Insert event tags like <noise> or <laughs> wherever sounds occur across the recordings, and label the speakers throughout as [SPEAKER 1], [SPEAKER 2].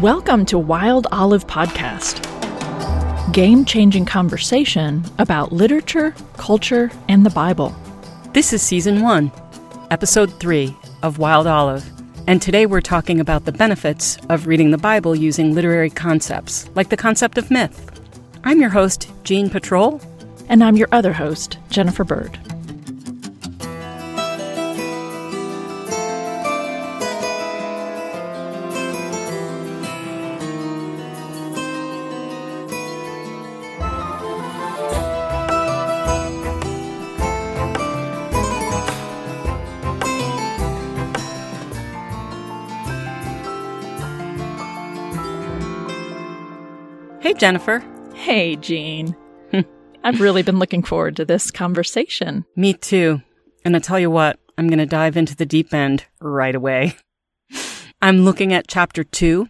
[SPEAKER 1] Welcome to Wild Olive Podcast, game changing conversation about literature, culture, and the Bible.
[SPEAKER 2] This is season one, episode three of Wild Olive. And today we're talking about the benefits of reading the Bible using literary concepts, like the concept of myth. I'm your host, Jeanne Petrolle.
[SPEAKER 1] And I'm your other host, Jennifer Bird.
[SPEAKER 2] Hey, Jennifer.
[SPEAKER 1] Hey, Jeanne. <laughs> I've really been looking forward to this conversation.
[SPEAKER 2] Me too. And I tell you what, I'm going to dive into the deep end right away. <laughs> I'm looking at chapter two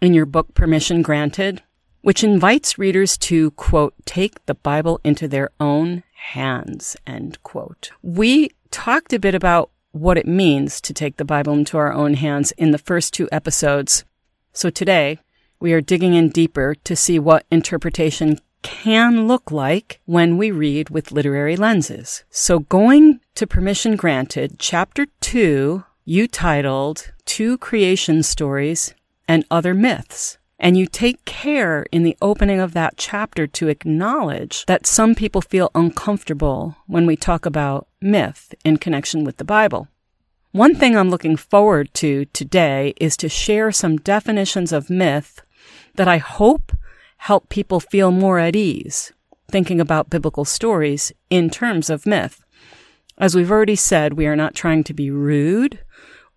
[SPEAKER 2] in your book, Permission Granted, which invites readers to, quote, take the Bible into their own hands, end quote. We talked a bit about what it means to take the Bible into our own hands in the first two episodes. So today, we are digging in deeper to see what interpretation can look like when we read with literary lenses. So going to Permission Granted, chapter two, you titled Two Creation Stories and Other Myths. And you take care in the opening of that chapter to acknowledge that some people feel uncomfortable when we talk about myth in connection with the Bible. One thing I'm looking forward to today is to share some definitions of myth that I hope help people feel more at ease thinking about biblical stories in terms of myth. As we've already said, we are not trying to be rude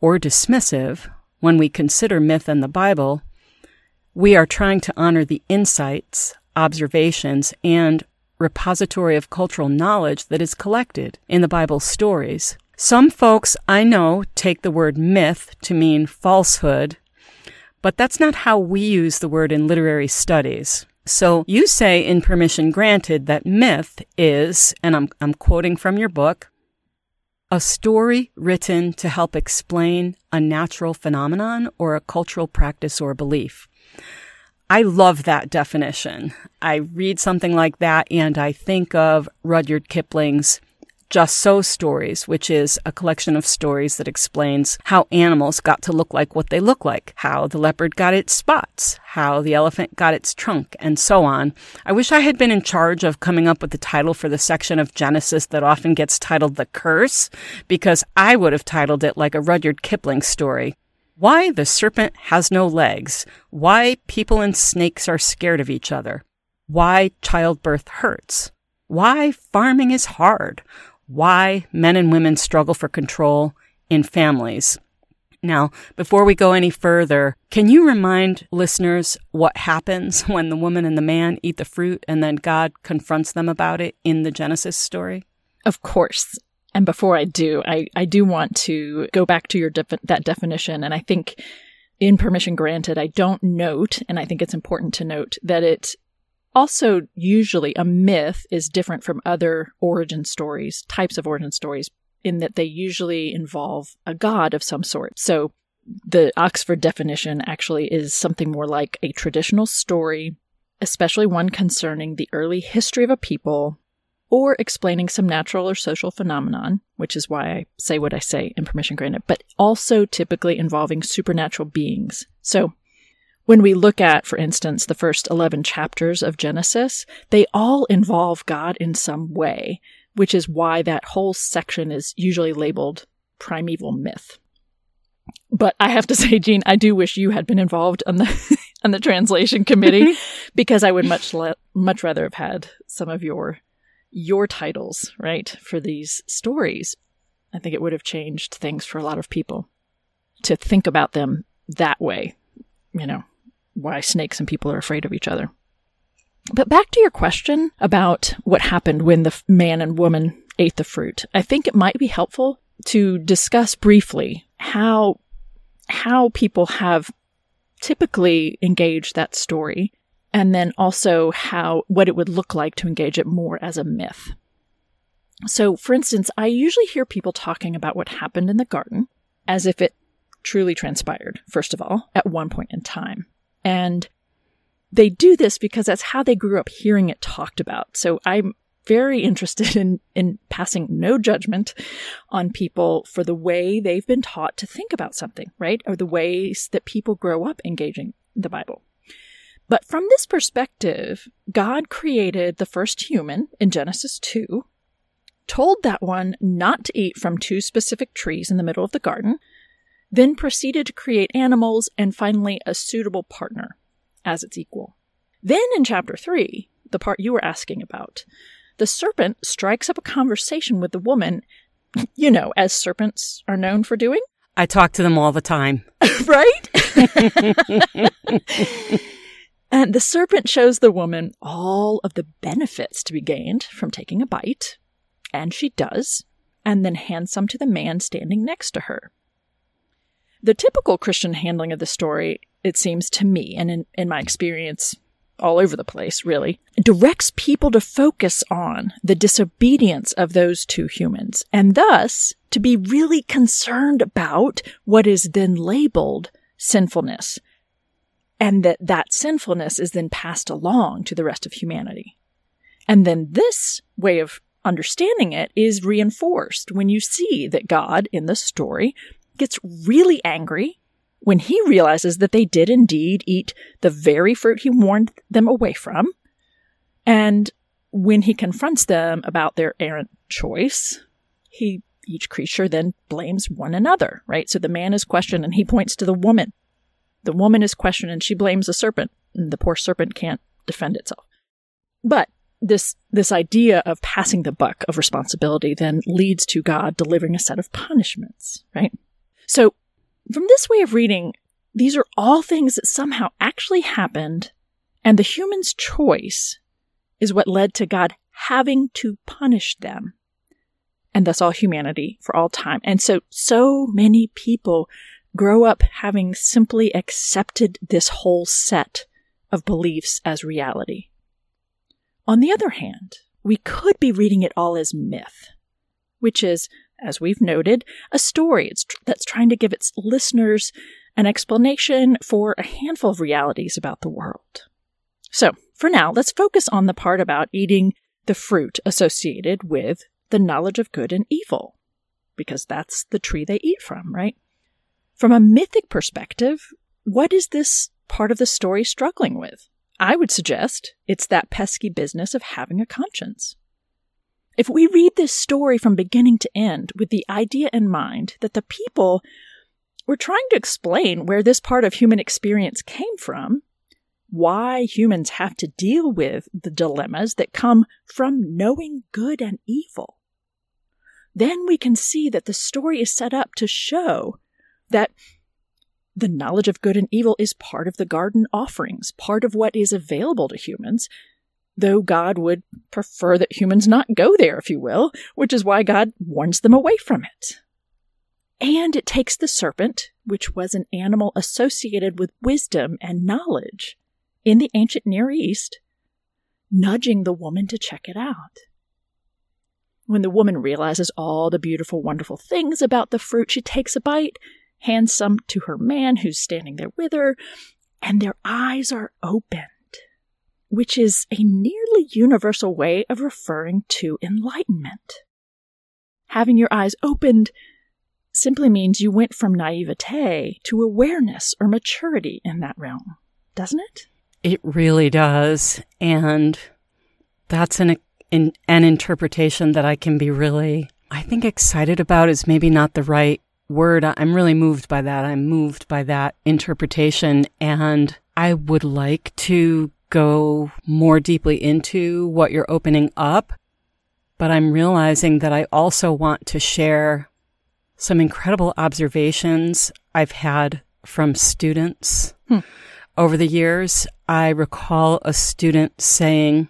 [SPEAKER 2] or dismissive when we consider myth and the Bible. We are trying to honor the insights, observations, and repository of cultural knowledge that is collected in the Bible stories. Some folks I know take the word myth to mean falsehood but that's not how we use the word in literary studies. So you say in Permission Granted that myth is, and I'm, I'm quoting from your book, a story written to help explain a natural phenomenon or a cultural practice or belief. I love that definition. I read something like that and I think of Rudyard Kipling's just So Stories, which is a collection of stories that explains how animals got to look like what they look like, how the leopard got its spots, how the elephant got its trunk, and so on. I wish I had been in charge of coming up with the title for the section of Genesis that often gets titled The Curse, because I would have titled it like a Rudyard Kipling story. Why the serpent has no legs. Why people and snakes are scared of each other. Why childbirth hurts. Why farming is hard why men and women struggle for control in families. Now, before we go any further, can you remind listeners what happens <laughs> when the woman and the man eat the fruit and then God confronts them about it in the Genesis story?
[SPEAKER 1] Of course. And before I do, I, I do want to go back to your that definition. And I think in permission granted, I don't note, and I think it's important to note that it also, usually a myth is different from other origin stories, types of origin stories, in that they usually involve a god of some sort. So the Oxford definition actually is something more like a traditional story, especially one concerning the early history of a people or explaining some natural or social phenomenon, which is why I say what I say in permission granted, but also typically involving supernatural beings. So when we look at, for instance, the first 11 chapters of Genesis, they all involve God in some way, which is why that whole section is usually labeled primeval myth. But I have to <laughs> say, Jeanne, I do wish you had been involved on the <laughs> on the translation committee <laughs> because I would much le- much rather have had some of your your titles right for these stories. I think it would have changed things for a lot of people to think about them that way. You know, why snakes and people are afraid of each other. But back to your question about what happened when the man and woman ate the fruit. I think it might be helpful to discuss briefly how how people have typically engaged that story and then also how what it would look like to engage it more as a myth. So, for instance, I usually hear people talking about what happened in the garden as if it truly transpired, first of all, at one point in time. And they do this because that's how they grew up hearing it talked about. So I'm very interested in, in passing no judgment on people for the way they've been taught to think about something, right? Or the ways that people grow up engaging the Bible. But from this perspective, God created the first human in Genesis 2, told that one not to eat from two specific trees in the middle of the garden, then proceeded to create animals and finally a suitable partner as its equal. Then in chapter 3, the part you were asking about, the serpent strikes up a conversation with the woman, you know, as serpents are known for doing.
[SPEAKER 2] I talk to them all the time. <laughs>
[SPEAKER 1] right? and the serpent shows the woman all of the benefits to be gained from taking a bite, and she does, and then hands some to the man standing next to her. The typical Christian handling of the story, it seems to me, and in, in my experience, all over the place, really, directs people to focus on the disobedience of those two humans, and thus to be really concerned about what is then labeled sinfulness, and that that sinfulness is then passed along to the rest of humanity. And then this way of understanding it is reinforced when you see that God in the story gets really angry when he realizes that they did indeed eat the very fruit he warned them away from, and when he confronts them about their errant choice, he each creature then blames one another, right? So the man is questioned and he points to the woman. The woman is questioned and she blames the serpent, and the poor serpent can't defend itself. But this this idea of passing the buck of responsibility then leads to God delivering a set of punishments, right? So from this way of reading, these are all things that somehow actually happened, and the human's choice is what led to God having to punish them, and thus all humanity for all time. And so, so many people grow up having simply accepted this whole set of beliefs as reality. On the other hand, we could be reading it all as myth, which is as we've noted, a story that's trying to give its listeners an explanation for a handful of realities about the world. So, for now, let's focus on the part about eating the fruit associated with the knowledge of good and evil, because that's the tree they eat from, right? From a mythic perspective, what is this part of the story struggling with? I would suggest it's that pesky business of having a conscience. If we read this story from beginning to end with the idea in mind that the people were trying to explain where this part of human experience came from, why humans have to deal with the dilemmas that come from knowing good and evil, then we can see that the story is set up to show that the knowledge of good and evil is part of the garden offerings, part of what is available to humans, though God would prefer that humans not go there, if you will, which is why God warns them away from it. And it takes the serpent, which was an animal associated with wisdom and knowledge in the ancient Near East, nudging the woman to check it out. When the woman realizes all the beautiful, wonderful things about the fruit, she takes a bite, hands some to her man who's standing there with her, and their eyes are open which is a nearly universal way of referring to enlightenment. Having your eyes opened simply means you went from naivete to awareness or maturity in that realm, doesn't it?
[SPEAKER 2] It really does. And that's an, an, an interpretation that I can be really, I think, excited about is maybe not the right word. I'm really moved by that. I'm moved by that interpretation. And I would like to go more deeply into what you're opening up, but I'm realizing that I also want to share some incredible observations I've had from students hmm. over the years. I recall a student saying,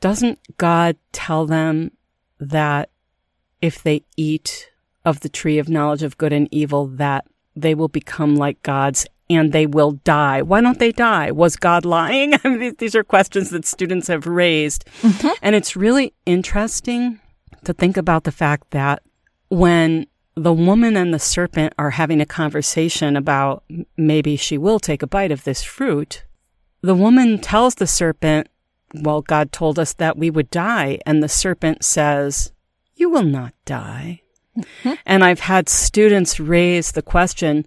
[SPEAKER 2] Doesn't God tell them that if they eat of the tree of knowledge of good and evil, that they will become like gods and they will die. Why don't they die? Was God lying? <laughs> these are questions that students have raised. Mm-hmm. And it's really interesting to think about the fact that when the woman and the serpent are having a conversation about maybe she will take a bite of this fruit, the woman tells the serpent, Well, God told us that we would die. And the serpent says, You will not die. Mm-hmm. And I've had students raise the question,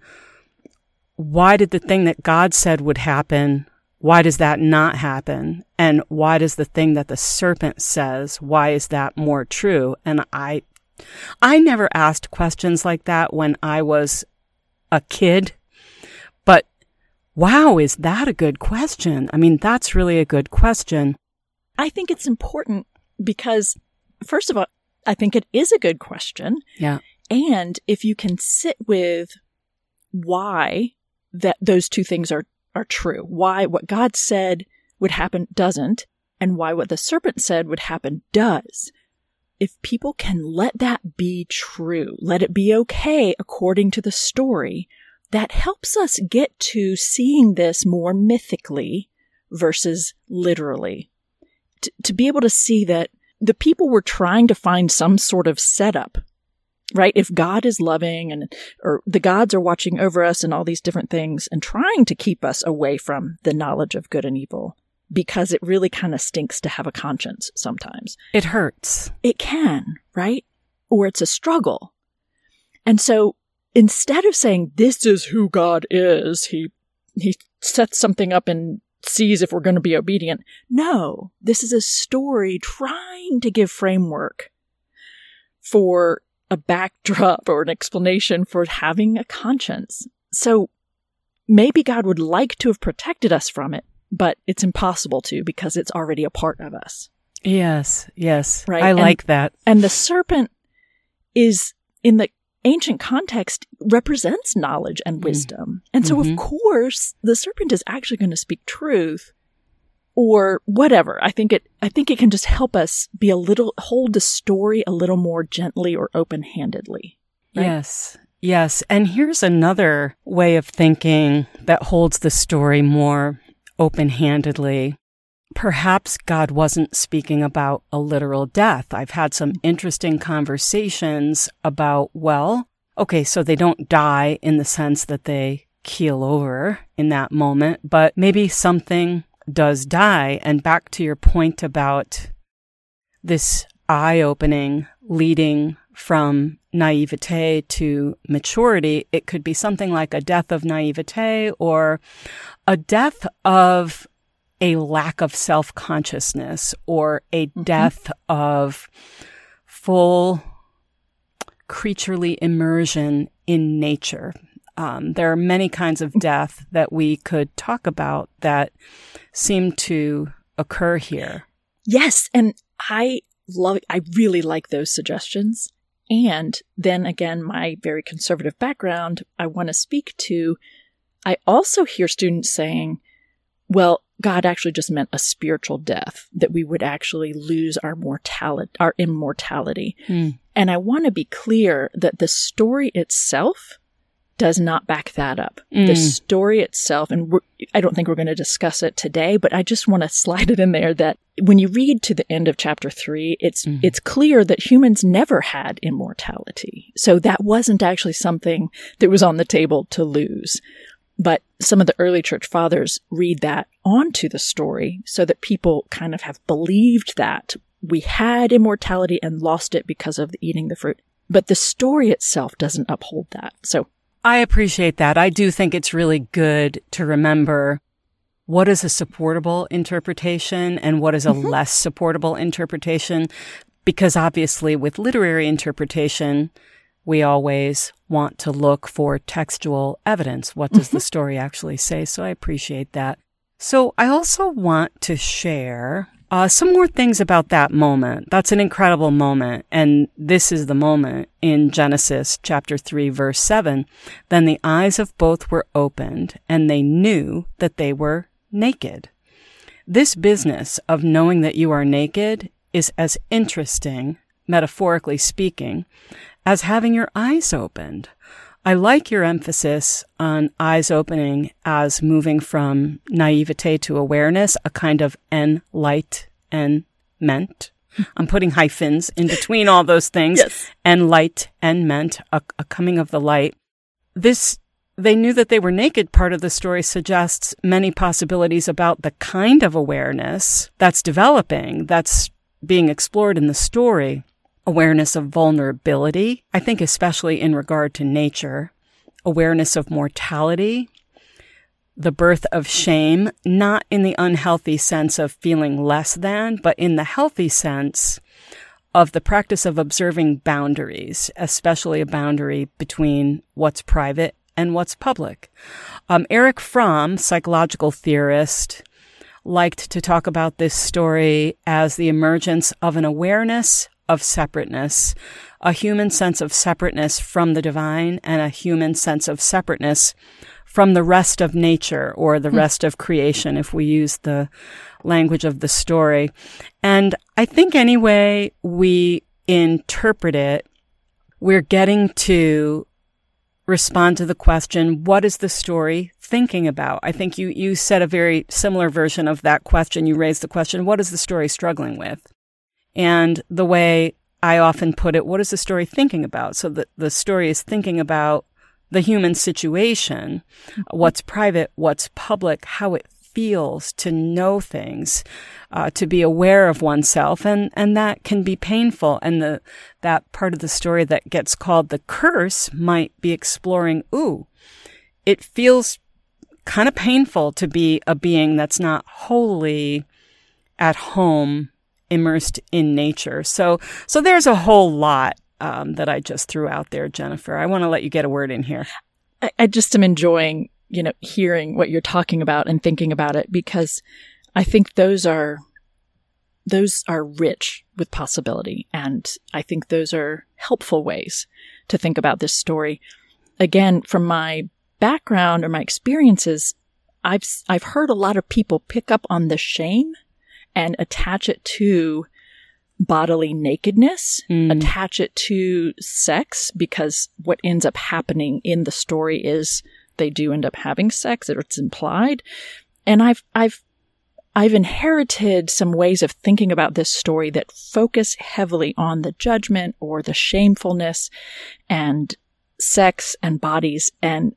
[SPEAKER 2] why did the thing that God said would happen, why does that not happen? And why does the thing that the serpent says, why is that more true? And I, I never asked questions like that when I was a kid, but wow, is that a good question? I mean, that's really a good question.
[SPEAKER 1] I think it's important because, first of all, I think it is a good question.
[SPEAKER 2] Yeah.
[SPEAKER 1] And if you can sit with why that those two things are, are true. Why what God said would happen doesn't, and why what the serpent said would happen does. If people can let that be true, let it be okay according to the story, that helps us get to seeing this more mythically versus literally. T- to be able to see that the people were trying to find some sort of setup right? If God is loving and, or the gods are watching over us and all these different things and trying to keep us away from the knowledge of good and evil because it really kind of stinks to have a conscience sometimes.
[SPEAKER 2] It hurts.
[SPEAKER 1] It can, right? Or it's a struggle. And so instead of saying, this is who God is, he, he sets something up and sees if we're going to be obedient. No, this is a story trying to give framework for a backdrop or an explanation for having a conscience. So maybe God would like to have protected us from it, but it's impossible to because it's already a part of us.
[SPEAKER 2] Yes, yes. Right. I and, like that.
[SPEAKER 1] And the serpent is in the ancient context represents knowledge and mm. wisdom. Mm. And so mm-hmm. of course the serpent is actually going to speak truth or whatever. I think it, I think it can just help us be a little, hold the story a little more gently or open handedly.
[SPEAKER 2] Right? Yes. Yes. And here's another way of thinking that holds the story more open handedly. Perhaps God wasn't speaking about a literal death. I've had some interesting conversations about, well, okay, so they don't die in the sense that they keel over in that moment, but maybe something does die. And back to your point about this eye opening leading from naivete to maturity, it could be something like a death of naivete or a death of a lack of self consciousness or a mm-hmm. death of full creaturely immersion in nature. Um, there are many kinds of death that we could talk about that seem to occur here.
[SPEAKER 1] Yes. And I love, I really like those suggestions. And then again, my very conservative background, I want to speak to. I also hear students saying, well, God actually just meant a spiritual death, that we would actually lose our mortality, our immortality. Hmm. And I want to be clear that the story itself does not back that up. Mm. The story itself, and I don't think we're going to discuss it today, but I just want to slide it in there that when you read to the end of chapter three, it's mm. it's clear that humans never had immortality. So that wasn't actually something that was on the table to lose. But some of the early church fathers read that onto the story so that people kind of have believed that we had immortality and lost it because of eating the fruit. But the story itself doesn't uphold that. So
[SPEAKER 2] I appreciate that. I do think it's really good to remember what is a supportable interpretation and what is a mm-hmm. less supportable interpretation. Because obviously with literary interpretation, we always want to look for textual evidence. What does mm-hmm. the story actually say? So I appreciate that. So I also want to share uh, some more things about that moment. That's an incredible moment. And this is the moment in Genesis chapter 3, verse 7. Then the eyes of both were opened, and they knew that they were naked. This business of knowing that you are naked is as interesting, metaphorically speaking, as having your eyes opened. I like your emphasis on eyes opening as moving from naivete to awareness, a kind of en light and meant. I'm putting hyphens in between all those things.
[SPEAKER 1] Yes.
[SPEAKER 2] And light and meant a, a coming of the light. This they knew that they were naked part of the story suggests many possibilities about the kind of awareness that's developing, that's being explored in the story. Awareness of vulnerability, I think, especially in regard to nature, awareness of mortality, the birth of shame, not in the unhealthy sense of feeling less than, but in the healthy sense of the practice of observing boundaries, especially a boundary between what's private and what's public. Um, Erich Fromm, psychological theorist, liked to talk about this story as the emergence of an awareness of separateness, a human sense of separateness from the divine, and a human sense of separateness from the rest of nature or the hmm. rest of creation, if we use the language of the story. And I think anyway we interpret it, we're getting to respond to the question, what is the story thinking about? I think you, you said a very similar version of that question. You raised the question, what is the story struggling with? And the way I often put it, what is the story thinking about? So that the story is thinking about the human situation, mm-hmm. what's private, what's public, how it feels to know things, uh, to be aware of oneself, and and that can be painful. And the that part of the story that gets called the curse might be exploring. Ooh, it feels kind of painful to be a being that's not wholly at home, immersed in nature. So so there's a whole lot um, that I just threw out there, Jennifer. I want to let you get a word in here.
[SPEAKER 1] I, I just am enjoying you know, hearing what you're talking about and thinking about it because I think those are those are rich with possibility and I think those are helpful ways to think about this story. Again, from my background or my experiences, I've I've heard a lot of people pick up on the shame and attach it to bodily nakedness, mm. attach it to sex because what ends up happening in the story is they do end up having sex or it's implied. And I've, I've, I've inherited some ways of thinking about this story that focus heavily on the judgment or the shamefulness and sex and bodies and,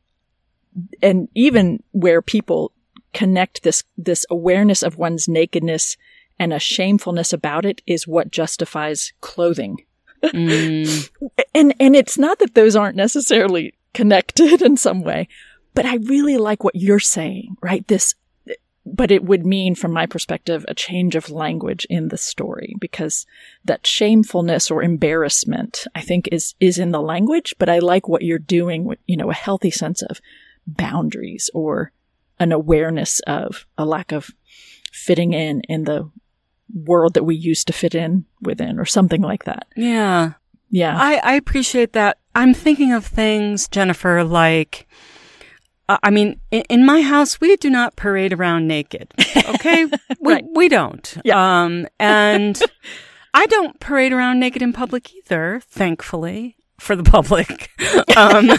[SPEAKER 1] and even where people connect this, this awareness of one's nakedness and a shamefulness about it is what justifies clothing. Mm. <laughs> and, and it's not that those aren't necessarily connected <laughs> in some way, but I really like what you're saying, right? This, but it would mean, from my perspective, a change of language in the story because that shamefulness or embarrassment, I think, is, is in the language, but I like what you're doing with, you know, a healthy sense of boundaries or an awareness of a lack of fitting in in the world that we used to fit in within or something like that.
[SPEAKER 2] Yeah.
[SPEAKER 1] Yeah.
[SPEAKER 2] I, I appreciate that. I'm thinking of things, Jennifer, like, uh, I mean, in, in, my house, we do not parade around naked. <laughs> Okay. we,
[SPEAKER 1] right.
[SPEAKER 2] we don't.
[SPEAKER 1] Yeah.
[SPEAKER 2] Um, and <laughs> I don't parade around naked in public either, thankfully for the public. <laughs> um,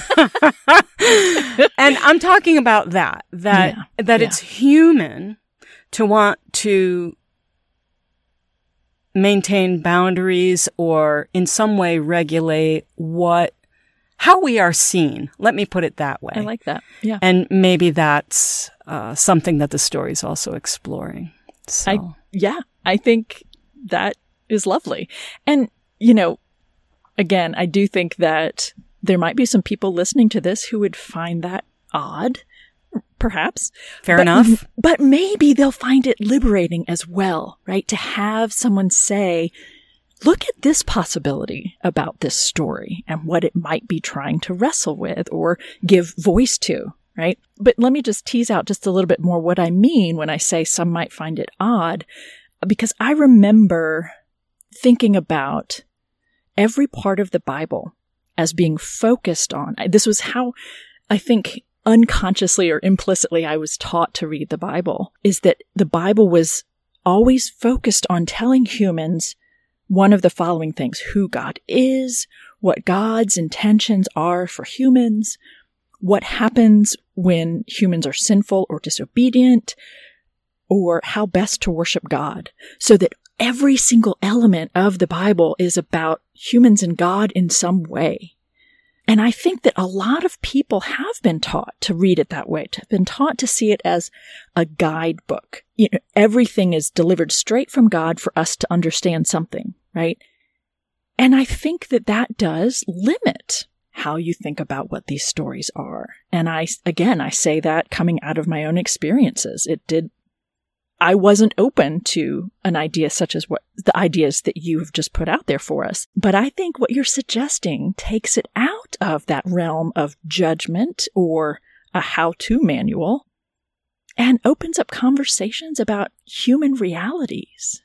[SPEAKER 2] and I'm talking about that, that, yeah. that yeah. it's human to want to maintain boundaries or in some way regulate what how we are seen. Let me put it that way.
[SPEAKER 1] I like that. Yeah.
[SPEAKER 2] And maybe that's uh, something that the story is also exploring. So.
[SPEAKER 1] I, yeah, I think that is lovely. And, you know, again, I do think that there might be some people listening to this who would find that odd, perhaps.
[SPEAKER 2] Fair
[SPEAKER 1] but,
[SPEAKER 2] enough.
[SPEAKER 1] But maybe they'll find it liberating as well, right? To have someone say, look at this possibility about this story and what it might be trying to wrestle with or give voice to, right? But let me just tease out just a little bit more what I mean when I say some might find it odd, because I remember thinking about every part of the Bible as being focused on. This was how I think unconsciously or implicitly I was taught to read the Bible is that the Bible was always focused on telling humans one of the following things who God is, what God's intentions are for humans, what happens when humans are sinful or disobedient, or how best to worship God, so that every single element of the Bible is about humans and God in some way. And I think that a lot of people have been taught to read it that way, to have been taught to see it as a guidebook. You know, everything is delivered straight from God for us to understand something, right? And I think that that does limit how you think about what these stories are. And I, again, I say that coming out of my own experiences. It did I wasn't open to an idea such as what the ideas that you've just put out there for us. But I think what you're suggesting takes it out of that realm of judgment or a how to manual and opens up conversations about human realities.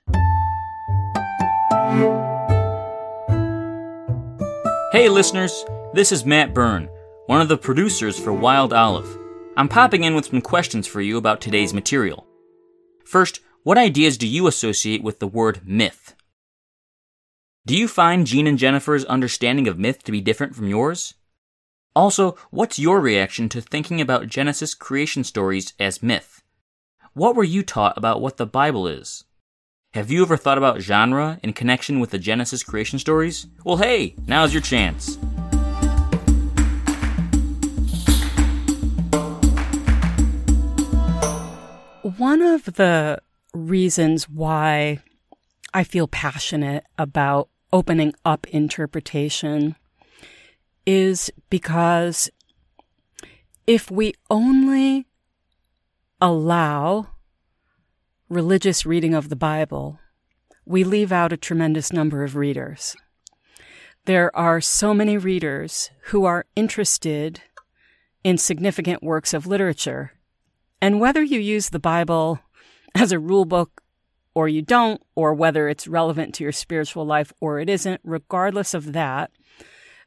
[SPEAKER 3] Hey, listeners, this is Matt Byrne, one of the producers for Wild Olive. I'm popping in with some questions for you about today's material. First, what ideas do you associate with the word myth? Do you find Jeanne and Jennifer's understanding of myth to be different from yours? Also, what's your reaction to thinking about Genesis creation stories as myth? What were you taught about what the Bible is? Have you ever thought about genre in connection with the Genesis creation stories? Well, hey, now's your chance.
[SPEAKER 2] One of the reasons why I feel passionate about opening up interpretation is because if we only allow religious reading of the Bible, we leave out a tremendous number of readers. There are so many readers who are interested in significant works of literature and whether you use the Bible as a rule book or you don't, or whether it's relevant to your spiritual life or it isn't, regardless of that,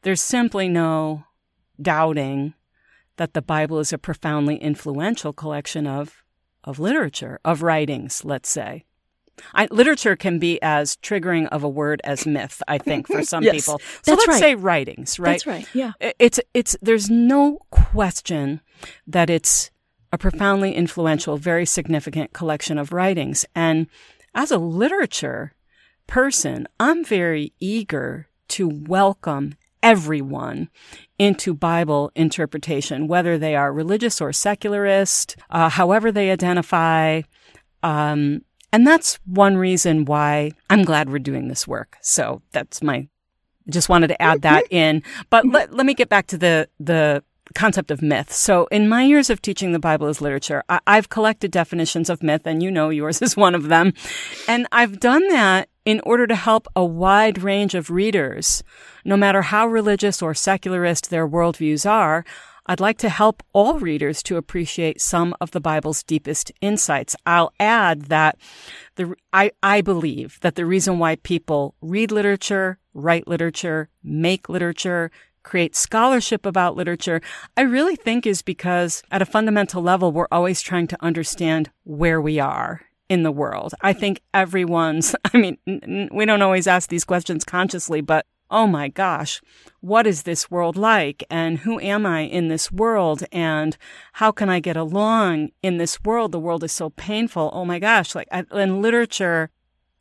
[SPEAKER 2] there's simply no doubting that the Bible is a profoundly influential collection of, of literature, of writings, let's say. I, literature can be as triggering of a word as myth, I think, for <laughs> some
[SPEAKER 1] yes,
[SPEAKER 2] people. So let's
[SPEAKER 1] right.
[SPEAKER 2] say writings, right?
[SPEAKER 1] That's right. Yeah.
[SPEAKER 2] It's it's there's no question that it's a profoundly influential, very significant collection of writings. And as a literature person, I'm very eager to welcome everyone into Bible interpretation, whether they are religious or secularist, uh, however they identify. Um, and that's one reason why I'm glad we're doing this work. So that's my, just wanted to add that in. But let, let me get back to the, the concept of myth. So, in my years of teaching the Bible as literature, I- have collected definitions of myth, and you know yours <laughs> is one of them. And I've done that in order to help a wide range of readers, no matter how religious or secularist their worldviews are. I'd like to help all readers to appreciate some of the Bible's deepest insights. I'll add that the, I, I believe that the reason why people read literature, write literature, make literature, create scholarship about literature, I really think is because at a fundamental level, we're always trying to understand where we are in the world. I think everyone's, <laughs> I mean, n- we don't always ask these questions consciously, but oh my gosh, what is this world like? And who am I in this world? And how can I get along in this world? The world is so painful. Oh my gosh. Like, and literature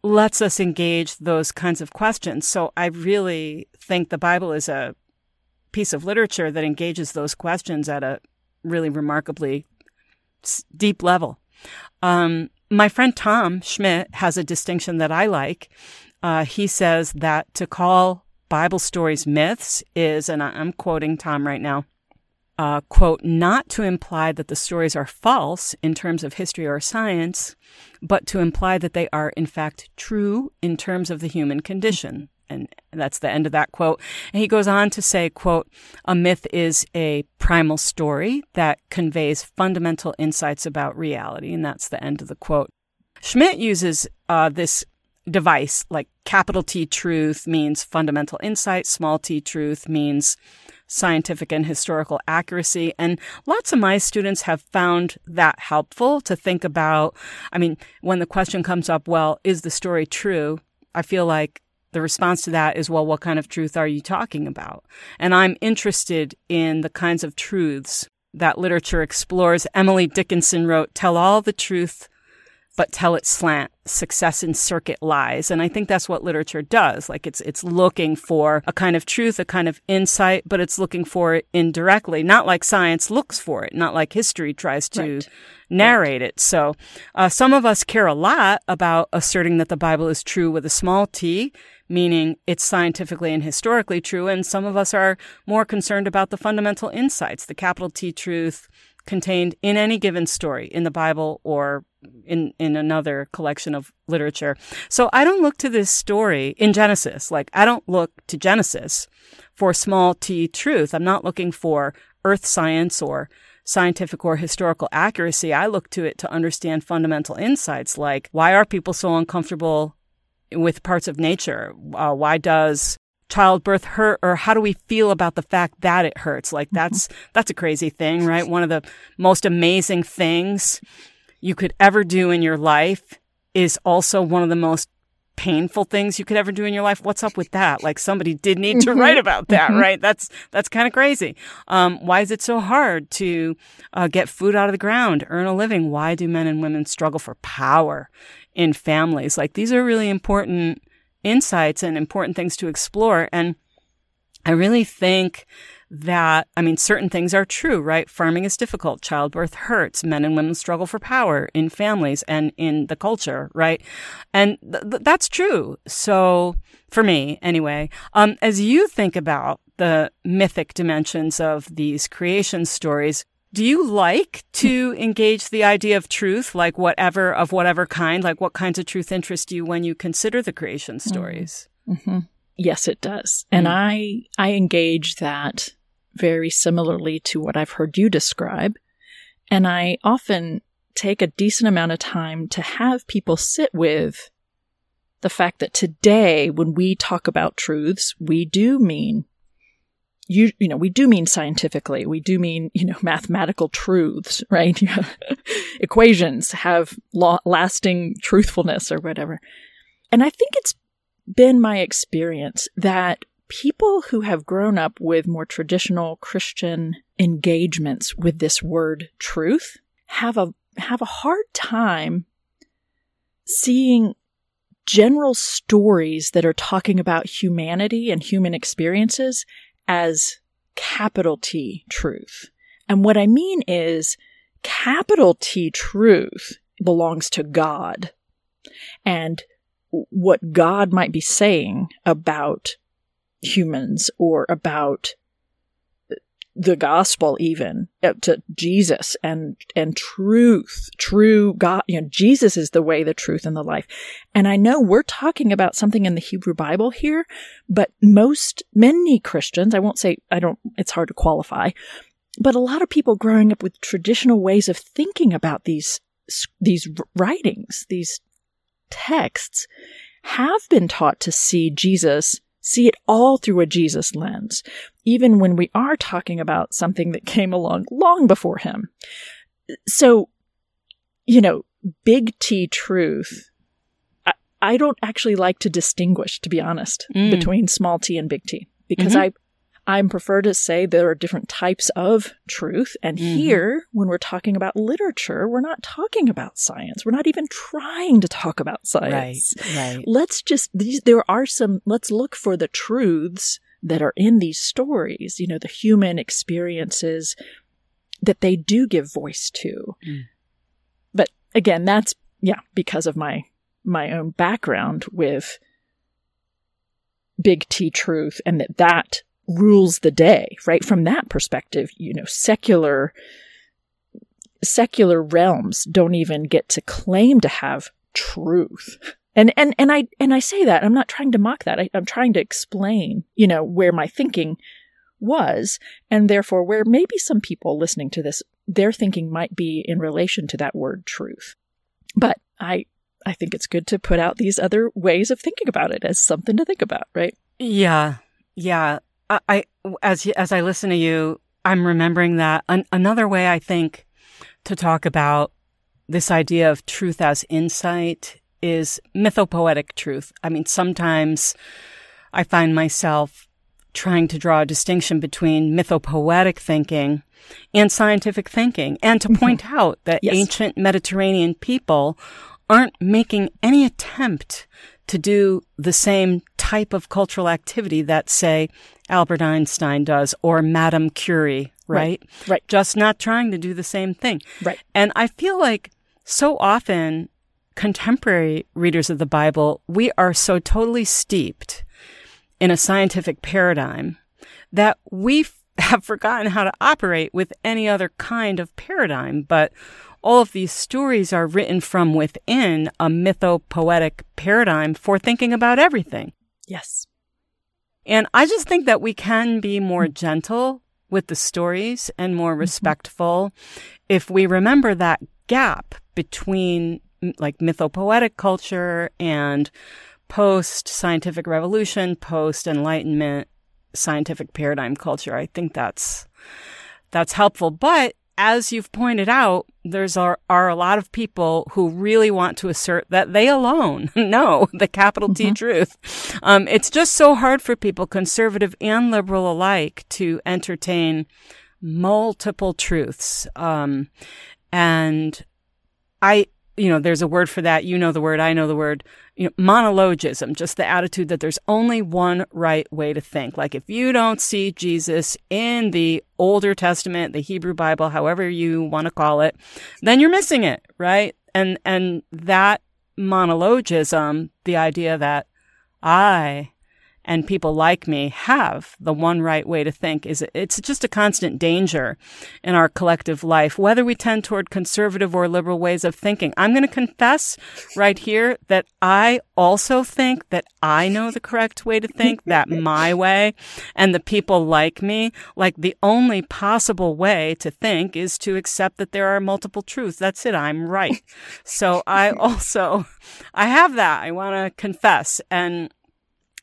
[SPEAKER 2] lets us engage those kinds of questions. So I really think the Bible is a piece of literature that engages those questions at a really remarkably deep level. Um, my friend Tom Schmidt has a distinction that I like. Uh, he says that to call Bible stories myths is, and I'm quoting Tom right now, uh, quote, not to imply that the stories are false in terms of history or science, but to imply that they are in fact true in terms of the human condition and that's the end of that quote. And he goes on to say, quote, a myth is a primal story that conveys fundamental insights about reality. And that's the end of the quote. Schmidt uses uh, this device like capital T truth means fundamental insight, small t truth means scientific and historical accuracy. And lots of my students have found that helpful to think about. I mean, when the question comes up, well, is the story true? I feel like the response to that is, well, what kind of truth are you talking about? And I'm interested in the kinds of truths that literature explores. Emily Dickinson wrote, Tell all the truth but tell it slant success in circuit lies and i think that's what literature does like it's it's looking for a kind of truth a kind of insight but it's looking for it indirectly not like science looks for it not like history tries to
[SPEAKER 1] Right.
[SPEAKER 2] narrate it so uh, some of us care a lot about asserting that the bible is true with a small t meaning it's scientifically and historically true and some of us are more concerned about the fundamental insights the capital t truth contained in any given story in the Bible or in, in another collection of literature. So I don't look to this story in Genesis. Like I don't look to Genesis for small t truth. I'm not looking for earth science or scientific or historical accuracy. I look to it to understand fundamental insights like why are people so uncomfortable with parts of nature? Uh, why does childbirth hurt or how do we feel about the fact that it hurts? Like that's that's a crazy thing right? One of the most amazing things you could ever do in your life is also one of the most painful things you could ever do in your life? What's up with that? Like somebody did need to write about that right? That's that's kind of crazy. Um, why is it so hard to uh, get food out of the ground earn a living? Why do men and women struggle for power in families? Like these are really important insights and important things to explore. And I really think that, I mean, certain things are true, right? Farming is difficult. Childbirth hurts. Men and women struggle for power in families and in the culture, right? And th- th- that's true. So for me, anyway, um, as you think about the mythic dimensions of these creation stories, do you like to <laughs> engage the idea of truth, like whatever of whatever kind? Like what kinds of truth interest you when you consider the creation stories?
[SPEAKER 1] Mm-hmm. Yes, it does. And
[SPEAKER 2] Mm.
[SPEAKER 1] I I engage that very similarly to what I've heard you describe. And I often take a decent amount of time to have people sit with the fact that today, when we talk about truths, we do mean you you know we do mean scientifically. We do mean you know <laughs> mathematical truths right? <laughs> Equations have la- lasting truthfulness or whatever. And i think it's been my experience that people who have grown up with more traditional christian engagements with this word truth have a have a hard time seeing general stories that are talking about humanity and human experiences as capital T truth. And what I mean is capital T truth belongs to God. And what God might be saying about humans or about the gospel even to Jesus and and truth true God you know Jesus is the way the truth and the life. And I know we're talking about something in the Hebrew Bible here but most many Christians I won't say I don't it's hard to qualify but a lot of people growing up with traditional ways of thinking about these these writings these texts have been taught to see Jesus see it all through a Jesus lens, even when we are talking about something that came along long before him. So, you know, big T truth, I, I don't actually like to distinguish, to be honest,
[SPEAKER 2] Mm.
[SPEAKER 1] between small t and big T because
[SPEAKER 2] Mhm.
[SPEAKER 1] I I prefer to say there are different types of truth. And
[SPEAKER 2] Mhm.
[SPEAKER 1] here, when we're talking about literature, we're not talking about science. We're not even trying to talk about science
[SPEAKER 2] right.
[SPEAKER 1] let's just these there are some let's look for the truths that are in these stories you know the human experiences that they do give voice to
[SPEAKER 2] Mm.
[SPEAKER 1] but again that's yeah because of my my own background with big t truth and that that rules the day right from that perspective you know secular secular realms don't even get to claim to have truth and and and I and I say that I'm not trying to mock that. I, I'm trying to explain, you know, where my thinking was, and therefore where maybe some people listening to this, their thinking might be in relation to that word truth. But I I think it's good to put out these other ways of thinking about it as something to think about, right?
[SPEAKER 2] Yeah, yeah. I, I as as I listen to you, I'm remembering that an, another way I think to talk about this idea of truth as insight is mythopoetic truth. I mean, sometimes I find myself trying to draw a distinction between mythopoetic thinking and scientific thinking, and to mm-hmm. point out that
[SPEAKER 1] Yes.
[SPEAKER 2] ancient Mediterranean people aren't making any attempt to do the same type of cultural activity that, say, Albert Einstein does or Madame Curie, right?
[SPEAKER 1] Right. right.
[SPEAKER 2] Just not trying to do the same thing.
[SPEAKER 1] Right.
[SPEAKER 2] And I feel like so often contemporary readers of the Bible, we are so totally steeped in a scientific paradigm that we <laughs> have forgotten how to operate with any other kind of paradigm. But all of these stories are written from within a mythopoetic paradigm for thinking about everything.
[SPEAKER 1] Yes.
[SPEAKER 2] And I just think that we can be more gentle with the stories and more mm-hmm. respectful if we remember that gap between like mythopoetic culture and post scientific revolution, post enlightenment scientific paradigm culture. I think that's that's helpful. But as you've pointed out, there's are, are a lot of people who really want to assert that they alone <laughs> know the capital T mm-hmm. truth. Um, it's just so hard for people, conservative and liberal alike, to entertain multiple truths. Um, and I, you know, there's a word for that. You know the word. I know the word. You know, monologism, just the attitude that there's only one right way to think. Like if you don't see Jesus in the Older Testament, the Hebrew Bible, however you want to call it, then you're missing it, right? And, and that monologism, the idea that I and people like me have the one right way to think is it's just a constant danger in our collective life, whether we tend toward conservative or liberal ways of thinking. I'm going to confess right here that I also think that I know the correct way to think, that my <laughs> way and the people like me, like the only possible way to think is to accept that there are multiple truths. That's it. I'm right. So I <laughs> also, I have that. I want to confess and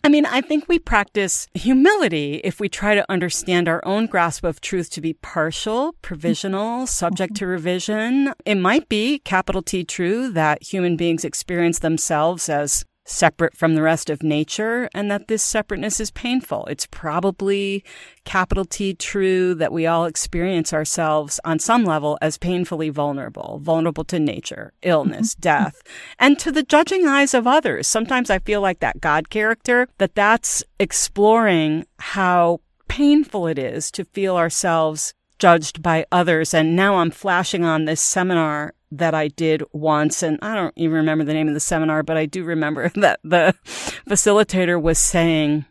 [SPEAKER 2] I mean, I think we practice humility if we try to understand our own grasp of truth to be partial, provisional, subject to revision. It might be capital T true that human beings experience themselves as separate from the rest of nature and that this separateness is painful. It's probably capital T true that we all experience ourselves on some level as painfully vulnerable, vulnerable to nature, illness, <laughs> death, and to the judging eyes of others. Sometimes I feel like that God character, that that's exploring how painful it is to feel ourselves judged by others. And now I'm flashing on this seminar that I did once. And I don't even remember the name of the seminar, but I do remember <laughs> that the facilitator was saying,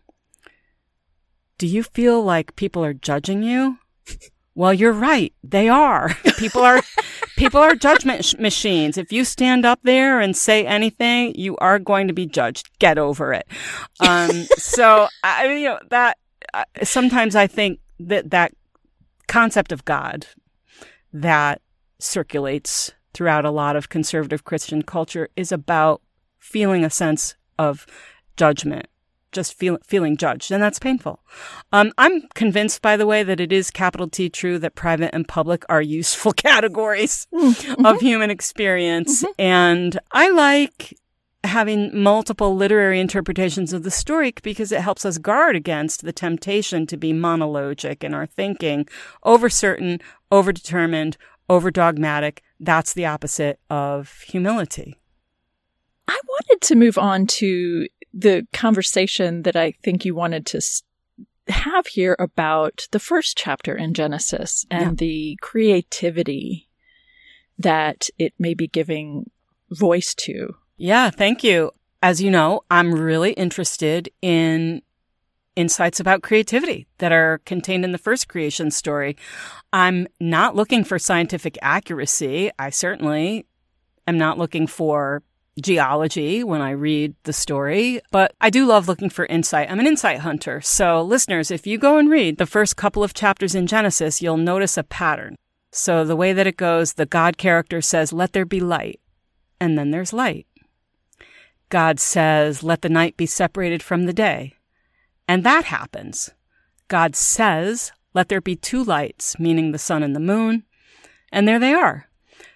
[SPEAKER 2] Do you feel like people are judging you? Well, you're right. They are. <laughs> People are, people are judgment sh- machines. If you stand up there and say anything, you are going to be judged. Get over it. Um, so I, you know, that, uh, sometimes I think that that concept of God that circulates throughout a lot of conservative Christian culture is about feeling a sense of judgment, just feel, feeling judged, and that's painful. Um, I'm convinced, by the way, that it is capital T true that private and public are useful <laughs> categories mm-hmm. of human experience, mm-hmm. and I like having multiple literary interpretations of the story because it helps us guard against the temptation to be monologic in our thinking, over certain, over determined, over dogmatic. That's the opposite of humility.
[SPEAKER 1] I wanted to move on to the conversation that I think you wanted to have here about the first chapter in Genesis and yeah. the creativity that it may be giving voice to.
[SPEAKER 2] Yeah, thank you. As you know, I'm really interested in insights about creativity that are contained in the first creation story. I'm not looking for scientific accuracy. I certainly am not looking for geology when I read the story, but I do love looking for insight. I'm an insight hunter. So listeners, if you go and read the first couple of chapters in Genesis, you'll notice a pattern. So the way that it goes, the God character says, let there be light. And then there's light. God says, let the night be separated from the day. And that happens. God says, let there be two lights, meaning the sun and the moon. And there they are.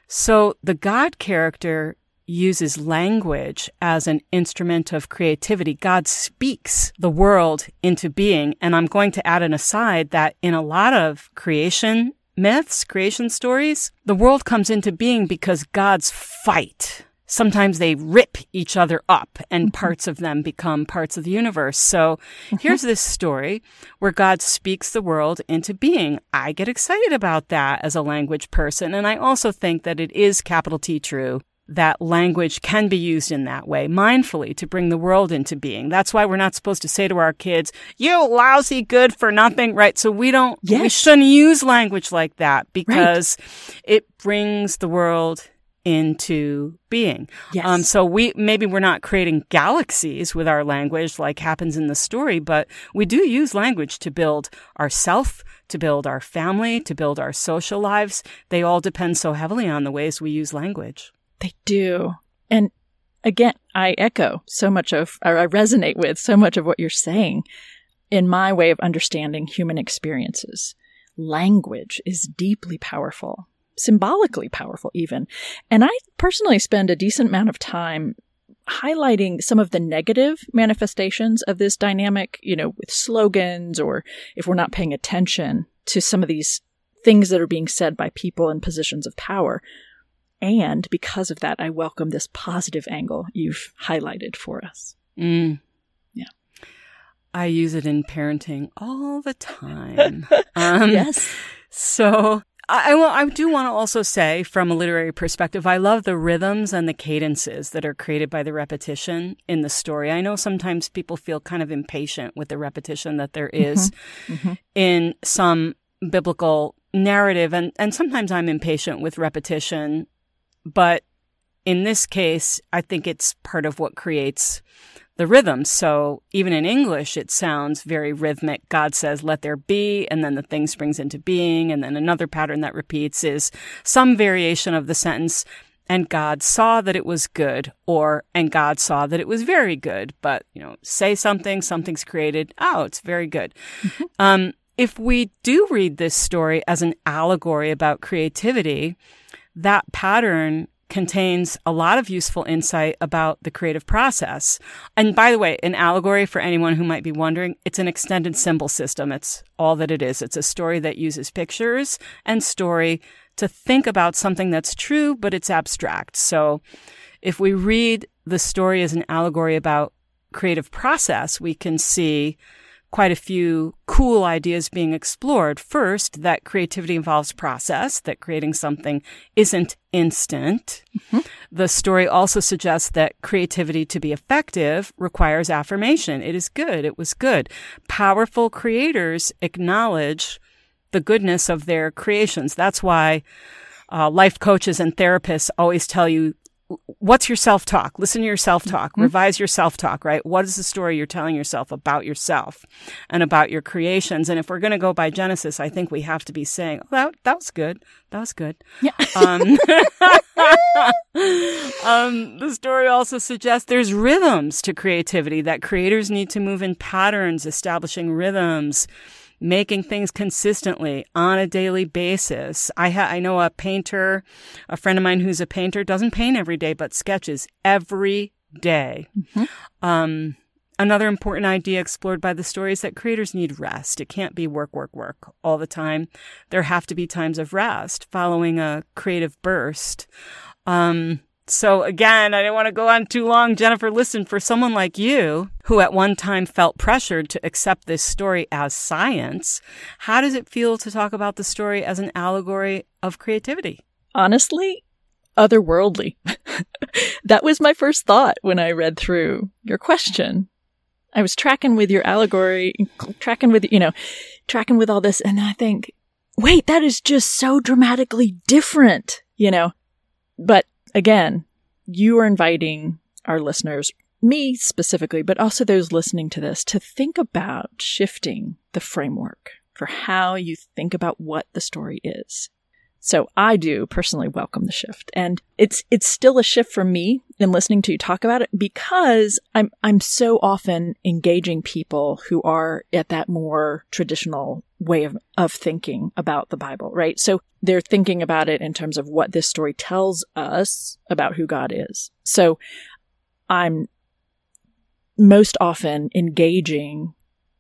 [SPEAKER 2] So the God character uses language as an instrument of creativity. God speaks the world into being. And I'm going to add an aside that in a lot of creation myths, creation stories, the world comes into being because God's fight sometimes they rip each other up and mm-hmm. parts of them become parts of the universe. So mm-hmm. here's this story where God speaks the world into being. I get excited about that as a language person. And I also think that it is capital T true that language can be used in that way, mindfully, to bring the world into being. That's why we're not supposed to say to our kids, you lousy good for nothing, right? So we don't,
[SPEAKER 1] Yes.
[SPEAKER 2] we shouldn't use language like that because it brings the world into being.
[SPEAKER 1] Yes.
[SPEAKER 2] Um, so we, maybe we're not creating galaxies with our language like happens in the story, but we do use language to build ourself, to build our family, to build our social lives. They all depend so heavily on the ways we use language.
[SPEAKER 1] They do. And again, I echo so much of, or I resonate with so much of what you're saying in my way of understanding human experiences. Language is deeply powerful, symbolically powerful, even. And I personally spend a decent amount of time highlighting some of the negative manifestations of this dynamic, you know, with slogans or if we're not paying attention to some of these things that are being said by people in positions of power. And because of that, I welcome this positive angle you've highlighted for us.
[SPEAKER 2] Mm.
[SPEAKER 1] Yeah.
[SPEAKER 2] I use it in parenting all the time. <laughs> um,
[SPEAKER 1] yes.
[SPEAKER 2] So I, I, I do want to also say, from a literary perspective, I love the rhythms and the cadences that are created by the repetition in the story. I know sometimes people feel kind of impatient with the repetition that there is
[SPEAKER 1] Mhm.
[SPEAKER 2] in some biblical narrative, and, and sometimes I'm impatient with repetition, but in this case, I think it's part of what creates the rhythm. So even in English, it sounds very rhythmic. God says, let there be, and then the thing springs into being. And then another pattern that repeats is some variation of the sentence, and God saw that it was good, or, and God saw that it was very good. But, you know, say something, something's created. Oh, it's very good. <laughs> Um, if we do read this story as an allegory about creativity, that pattern contains a lot of useful insight about the creative process. And by the way, an allegory for anyone who might be wondering, it's an extended symbol system. It's all that it is. It's a story that uses pictures and story to think about something that's true, but it's abstract. So if we read the story as an allegory about creative process, we can see quite a few cool ideas being explored. First, that creativity involves process, that creating something isn't instant. The story also suggests that creativity to be effective requires affirmation. It is good. It was good. Powerful creators acknowledge the goodness of their creations. That's why uh, life coaches and therapists always tell you what's your self talk? Listen to your self talk, revise your self talk, right? What is the story you're telling yourself about yourself and about your creations? And if we're going to go by Genesis, I think we have to be saying, oh, that, that was good. That was good.
[SPEAKER 1] Yeah.
[SPEAKER 2] Um, <laughs> um, the story also suggests there's rhythms to creativity that creators need to move in patterns, establishing rhythms making things consistently on a daily basis. I ha- I know a painter, a friend of mine who's a painter, doesn't paint every day, but sketches every day. Um, another important idea explored by the story is that creators need rest. It can't be work, work, work all the time. There have to be times of rest following a creative burst. Um, so again, I didn't want to go on too long. Jennifer, listen, for someone like you, who at one time felt pressured to accept this story as science, how does it feel to talk about the story as an allegory of creativity?
[SPEAKER 1] Honestly, otherworldly. <laughs> that was my first thought when I read through your question. I was tracking with your allegory, tracking with, you know, tracking with all this, and I think, wait, that is just so dramatically different, you know? But again, you are inviting our listeners, me specifically, but also those listening to this, to think about shifting the framework for how you think about what the story is. So I do personally welcome the shift. And it's it's still a shift for me in listening to you talk about it because I'm I'm so often engaging people who are at that more traditional way of, of thinking about the Bible, right? So they're thinking about it in terms of what this story tells us about who God is. So I'm most often engaging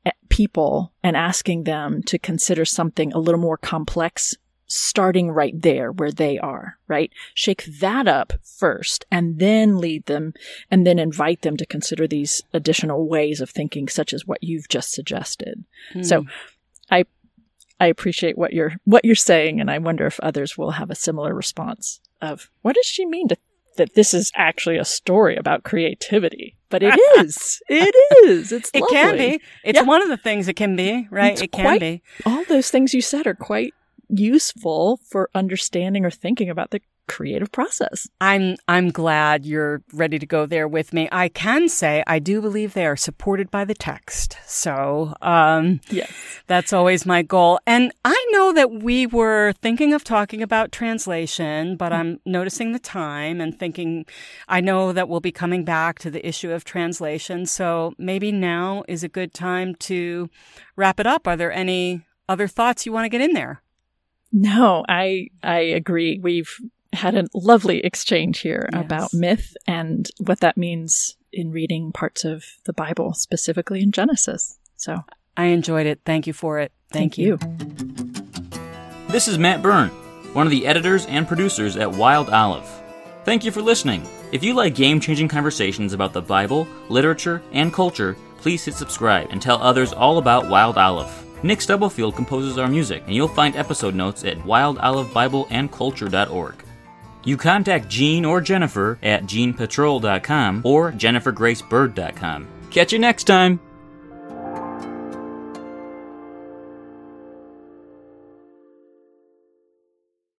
[SPEAKER 1] eh, people and asking them to consider something a little more complex starting right there where they are, right? Shake that up first and then lead them and then invite them to consider these additional ways of thinking, such as what you've just suggested.
[SPEAKER 2] Hmm.
[SPEAKER 1] So I, I appreciate what you're, what you're saying. And I wonder if others will have a similar response of what does she mean to that this is actually a story about creativity. But it <laughs> is. it is. It's
[SPEAKER 2] it
[SPEAKER 1] lovely.
[SPEAKER 2] can be. It's
[SPEAKER 1] Yeah.
[SPEAKER 2] one of the things it can be, right?
[SPEAKER 1] It's
[SPEAKER 2] it can
[SPEAKER 1] quite-
[SPEAKER 2] be.
[SPEAKER 1] All those things you said are quite useful for understanding or thinking about the creative process.
[SPEAKER 2] I'm I'm glad you're ready to go there with me. I can say I do believe they are supported by the text. So, um
[SPEAKER 1] Yes.
[SPEAKER 2] that's always my goal. And I know that we were thinking of talking about translation, but I'm noticing the time and thinking I know that we'll be coming back to the issue of translation. So, maybe now is a good time to wrap it up. Are there any other thoughts you want to get in there?
[SPEAKER 1] No, I I agree. We've had a lovely exchange here
[SPEAKER 2] Yes.
[SPEAKER 1] about myth and what that means in reading parts of the Bible, specifically in Genesis. So
[SPEAKER 2] I enjoyed it. Thank you for it. Thank, you.
[SPEAKER 3] This is Matt Byrne, one of the editors and producers at Wild Olive. Thank you for listening. If you like game changing conversations about the Bible, literature, and culture, please hit subscribe and tell others all about Wild Olive. Nick Stubblefield composes our music, and you'll find episode notes at wildolivebibleandculture.org. You contact Jeanne or Jennifer at jeannepetrolle.com or jennifergracebird.com. Catch you next time!